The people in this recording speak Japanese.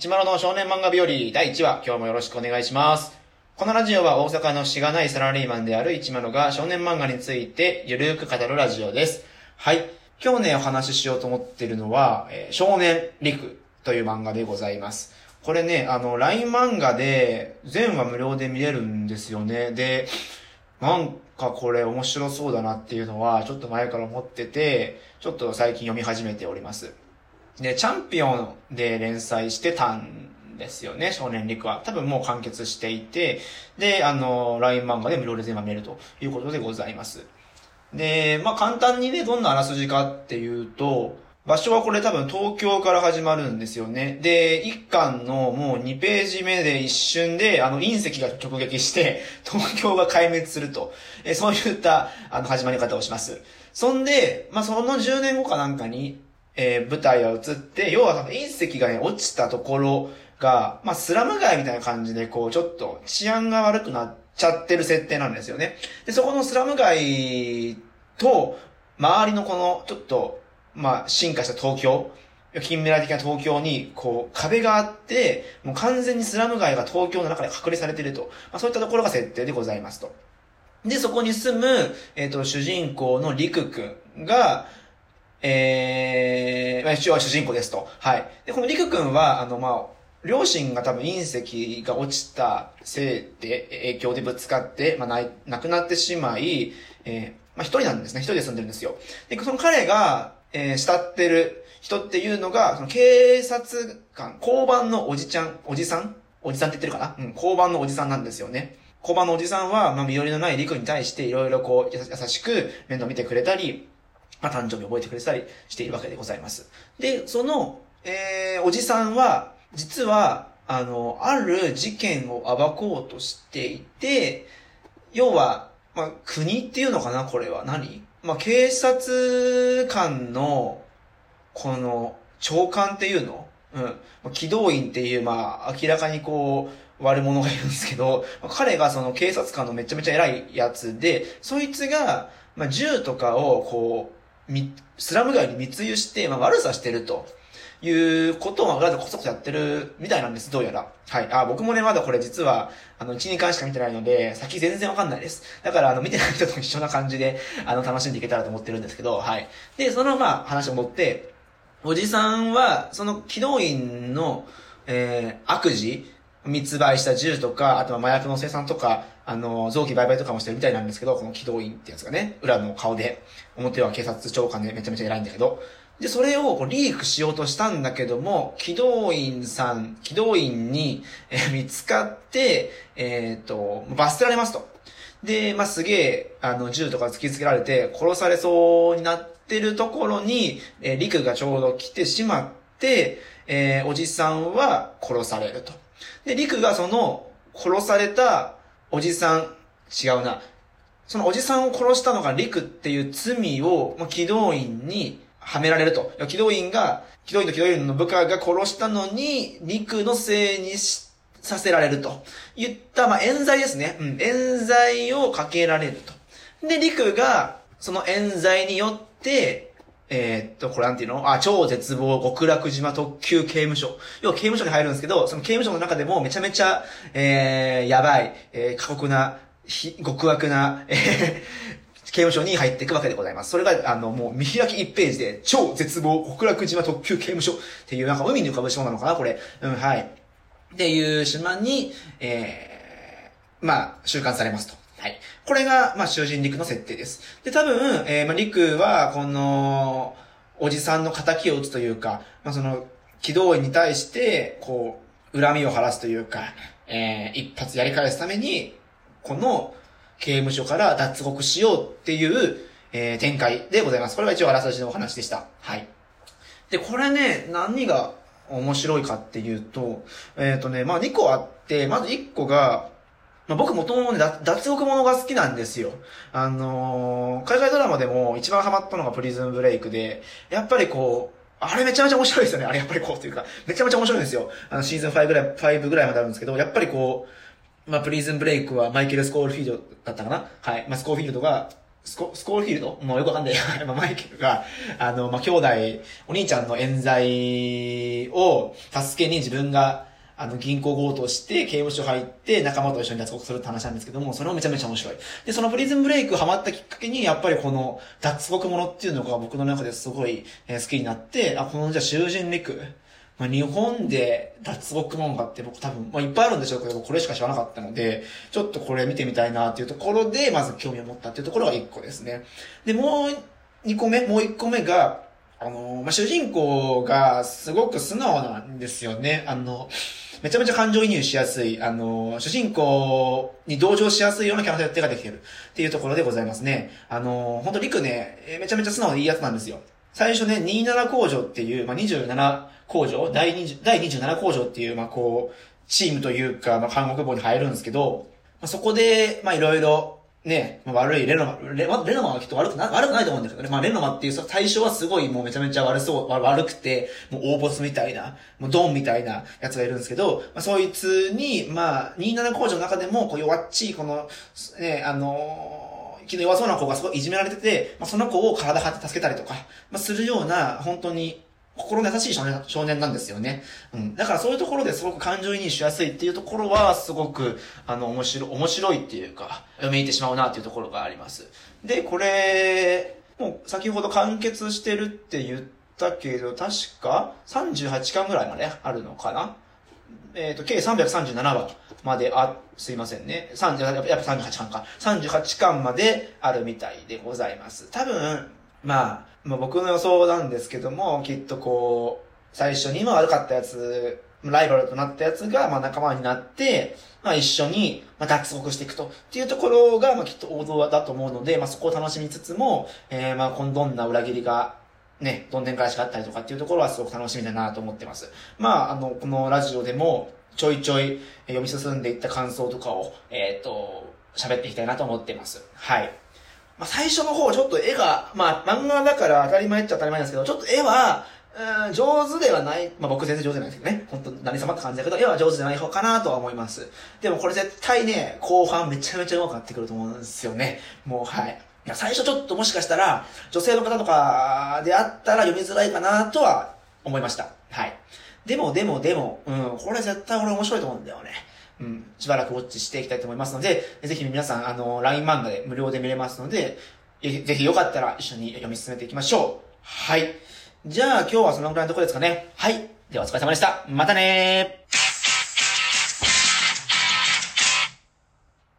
一丸の少年漫画日和第1話、今日もよろしくお願いします。このラジオは大阪のしがないサラリーマンである一丸が少年漫画についてゆるーく語るラジオです。はい。今日ね、お話ししようと思ってるのは、えー少年陸という漫画でございます。これね、あの、LINE 漫画で全話無料で見れるんですよね。で、なんかこれ面白そうだなっていうのはちょっと前から思ってて、ちょっと最近読み始めております。で、チャンピオンで連載してたんですよね、少年陸は。多分もう完結していて、で、あの、LINE 漫画で無料で全話見れるということでございます。で、まあ簡単にね、どんなあらすじかっていうと、場所はこれ多分東京から始まるんですよね。で、一巻のもう2ページ目で一瞬で、あの隕石が直撃して、東京が壊滅すると。えそういった、あの、始まり方をします。そんで、まあ、その10年後かなんかに、えー舞台は移って、要はその隕石がね、落ちたところが、まあ、スラム街みたいな感じで、こう、ちょっと治安が悪くなっちゃってる設定なんですよね。で、そこのスラム街と、周りのこの、ちょっと、まあ、進化した東京、近未来的な東京に、こう、壁があって、もう完全にスラム街が東京の中で隔離されていると。まあ、そういったところが設定でございますと。で、そこに住む、えっ、と、主人公のりくくんが、えー、まあ、一応は主人公ですと。はい。で、このりくくんは、あの、まあ、両親が多分隕石が落ちたせいで、影響でぶつかって、まあ、ない亡くなってしまい、えー、まあ、一人なんですね。一人で住んでるんですよ。で、その彼が、えー、慕ってる人っていうのが、その警察官、交番のおじちゃん、おじさん？おじさんって言ってるかな？うん、交番のおじさんなんですよね。交番のおじさんは、まあ、身寄りのない陸に対していろいろこう、優しく面倒見てくれたり、まあ、誕生日覚えてくれたりしているわけでございます。で、その、えー、おじさんは、実は、あの、ある事件を暴こうとしていて、要は、まあ、国っていうのかなこれは何？まあ、警察官の、この、長官っていうの？うん。まあ機動員っていう、まあ、明らかにこう、悪者がいるんですけど、まあ彼がその警察官のめちゃめちゃ偉いやつで、そいつが、まあ、銃とかを、こう、スラム街に密輸して、まあ、悪さしてると。いうことを裏でこそこそやってるみたいなんです、どうやら。はい。あ、僕もね、まだこれ実は、あの、1、2巻しか見てないので、先全然わかんないです。だから、あの、見てない人と一緒な感じで、あの、楽しんでいけたらと思ってるんですけど、はい。で、その、まあ、話を持って、おじさんは、その、機動員の、えー、悪事密売した銃とか、あとは麻薬の生産とか、あの、臓器売買とかもしてるみたいなんですけど、この機動員ってやつがね、裏の顔で、表は警察長官でめちゃめちゃ偉いんだけど、で、それをこうリークしようとしたんだけども、機動員さん、機動員に、えー見つかって、えっ、と、罰せられますと。で、まあ、すげえ、あの、銃とか突きつけられて、殺されそうになってるところに、えー、リクがちょうど来てしまって、えーおじさんは殺されると。で、リクがその、殺されたおじさん、違うな。そのおじさんを殺したのがリクっていう罪を、まあ、機動員にはめられると。いや機動員が、機動員と機動員の部下が殺したのに、リクのせいにし、させられると。言った、まあ、冤罪ですね。うん、冤罪をかけられると。で、リクが、その冤罪によって、えーっと、これなんていうの？あ、超絶望極楽島特急刑務所。要は刑務所に入るんですけど、その刑務所の中でもめちゃめちゃ、えー、やばい、えー、過酷な、ひ極悪な、えー、刑務所に入っていくわけでございます。それが、あの、もう見開き1ページで、超絶望極楽島特急刑務所っていう、なんか海に浮かぶ島なのかな？これ。うん、はい。っていう島に、えー、まあ、収監されますと。はい。これが、まあ、囚人陸の設定です。で、多分、えー、まあ、陸は、この、おじさんの仇を打つというか、まあ、その、機動員に対して、こう、恨みを晴らすというか、えー、一発やり返すために、この、刑務所から脱獄しようっていう、えー、展開でございます。これが一応あらすじのお話でした。はい。で、これね、何が面白いかっていうと、えっ、とね、まあ2個あって、まず1個が、まあ、僕もともとね、脱獄ものが好きなんですよ。あのー海外ドラマでも一番ハマったのがプリズンブレイクで、やっぱりこう、あれめちゃめちゃ面白いですよね。あれやっぱりこうというか、めちゃめちゃ面白いんですよ。あの、シーズン5ぐらい、5ぐらいまであるんですけど、やっぱりこう、まあ、プリズンブレイクはマイケル・スコールフィールドだったかな？はい。まあ、スコールフィールドが、スコ、スコールフィールドもうよくわかんない。まあマイケルが、あの、まあ、兄弟、お兄ちゃんの冤罪を助けに自分が、あの、銀行強盗して、刑務所入って、仲間と一緒に脱獄するって話なんですけども、それもめちゃめちゃ面白い。で、そのプリズンブレイクハマったきっかけに、やっぱりこの脱獄ものっていうのが僕の中ですごい、え好きになって、あ、このじゃあ囚人陸、まあ、日本で脱獄漫画って僕多分、まあ、いっぱいあるんでしょうけど、これしか知らなかったので、ちょっとこれ見てみたいなっていうところで、まず興味を持ったっていうところが1個ですね。で、もう2個目、もう1個目が、あの、まあ、主人公がすごく素直なんですよね。あの、めちゃめちゃ感情移入しやすい、あの、主人公に同情しやすいようなキャラ設定ができてるっていうところでございますね。あの、本当リクね、めちゃめちゃ素直でいいやつなんですよ。最初ね、27工場っていう、まあ、27工場、第20第27工場っていう、まあ、こう、チームというか、まあ、韓国語に入るんですけど、まあ、そこで、ま、いろいろ、ね、悪いレノマ、レレノマはきっと悪くな、悪くないと思うんだけどね。まあ、レノマっていう対象はすごいもうめちゃめちゃ悪そう、悪くて、もう大ボスみたいな、もうドンみたいなやつがいるんですけど、まあ、そいつに、まあ、27工場の中でも、こう弱っちい、この、ね、あのー気の弱そうな子がすごいいじめられてて、まあ、その子を体張って助けたりとか、まあ、するような、本当に、心優しい少年少年なんですよね。うん。だからそういうところですごく感情移入しやすいっていうところは、すごく、あの、面白い、面白いっていうか、読み入ってしまうなっていうところがあります。で、これ、もう先ほど完結してるって言ったけど、確か38巻ぐらいまであるのかな？えっ、と、計337話まであ、すいませんね。30やっぱやっぱ38巻か。38巻まであるみたいでございます。多分、まあ、まあ僕の予想なんですけども、きっとこう、最初に悪かったやつ、ライバルとなったやつが、まあ仲間になって、まあ一緒に、まあ脱獄していくと。っていうところが、まあきっと王道だと思うので、まあそこを楽しみつつも、えー、まあこのどんな裏切りが、ね、どんでん返しがあったりとかっていうところはすごく楽しみだなと思ってます。まあ、あの、このラジオでも、ちょいちょい読み進んでいった感想とかを、えっ、と、喋っていきたいなと思ってます。はい。まあ、最初の方、ちょっと絵が、まあ、漫画だから当たり前っちゃ当たり前なんですけど、ちょっと絵は、うん上手ではない。まあ、僕全然上手じゃないですけどね。本当何様って感じだけど、絵は上手じゃない方かなとは思います。でもこれ絶対ね、後半めちゃめちゃ上手くなってくると思うんですよね。もう、はい。いや、最初ちょっともしかしたら、女性の方とかであったら読みづらいかなとは思いました。はい。でも、でも、でも、うん、これ絶対俺面白いと思うんだよね。うん、しばらくウォッチしていきたいと思いますので、ぜひ皆さん、あの、LINE 漫画で無料で見れますので、ぜひよかったら一緒に読み進めていきましょう。はい。じゃあ今日はそのぐらいのところですかね。はい。ではお疲れ様でした。またねー。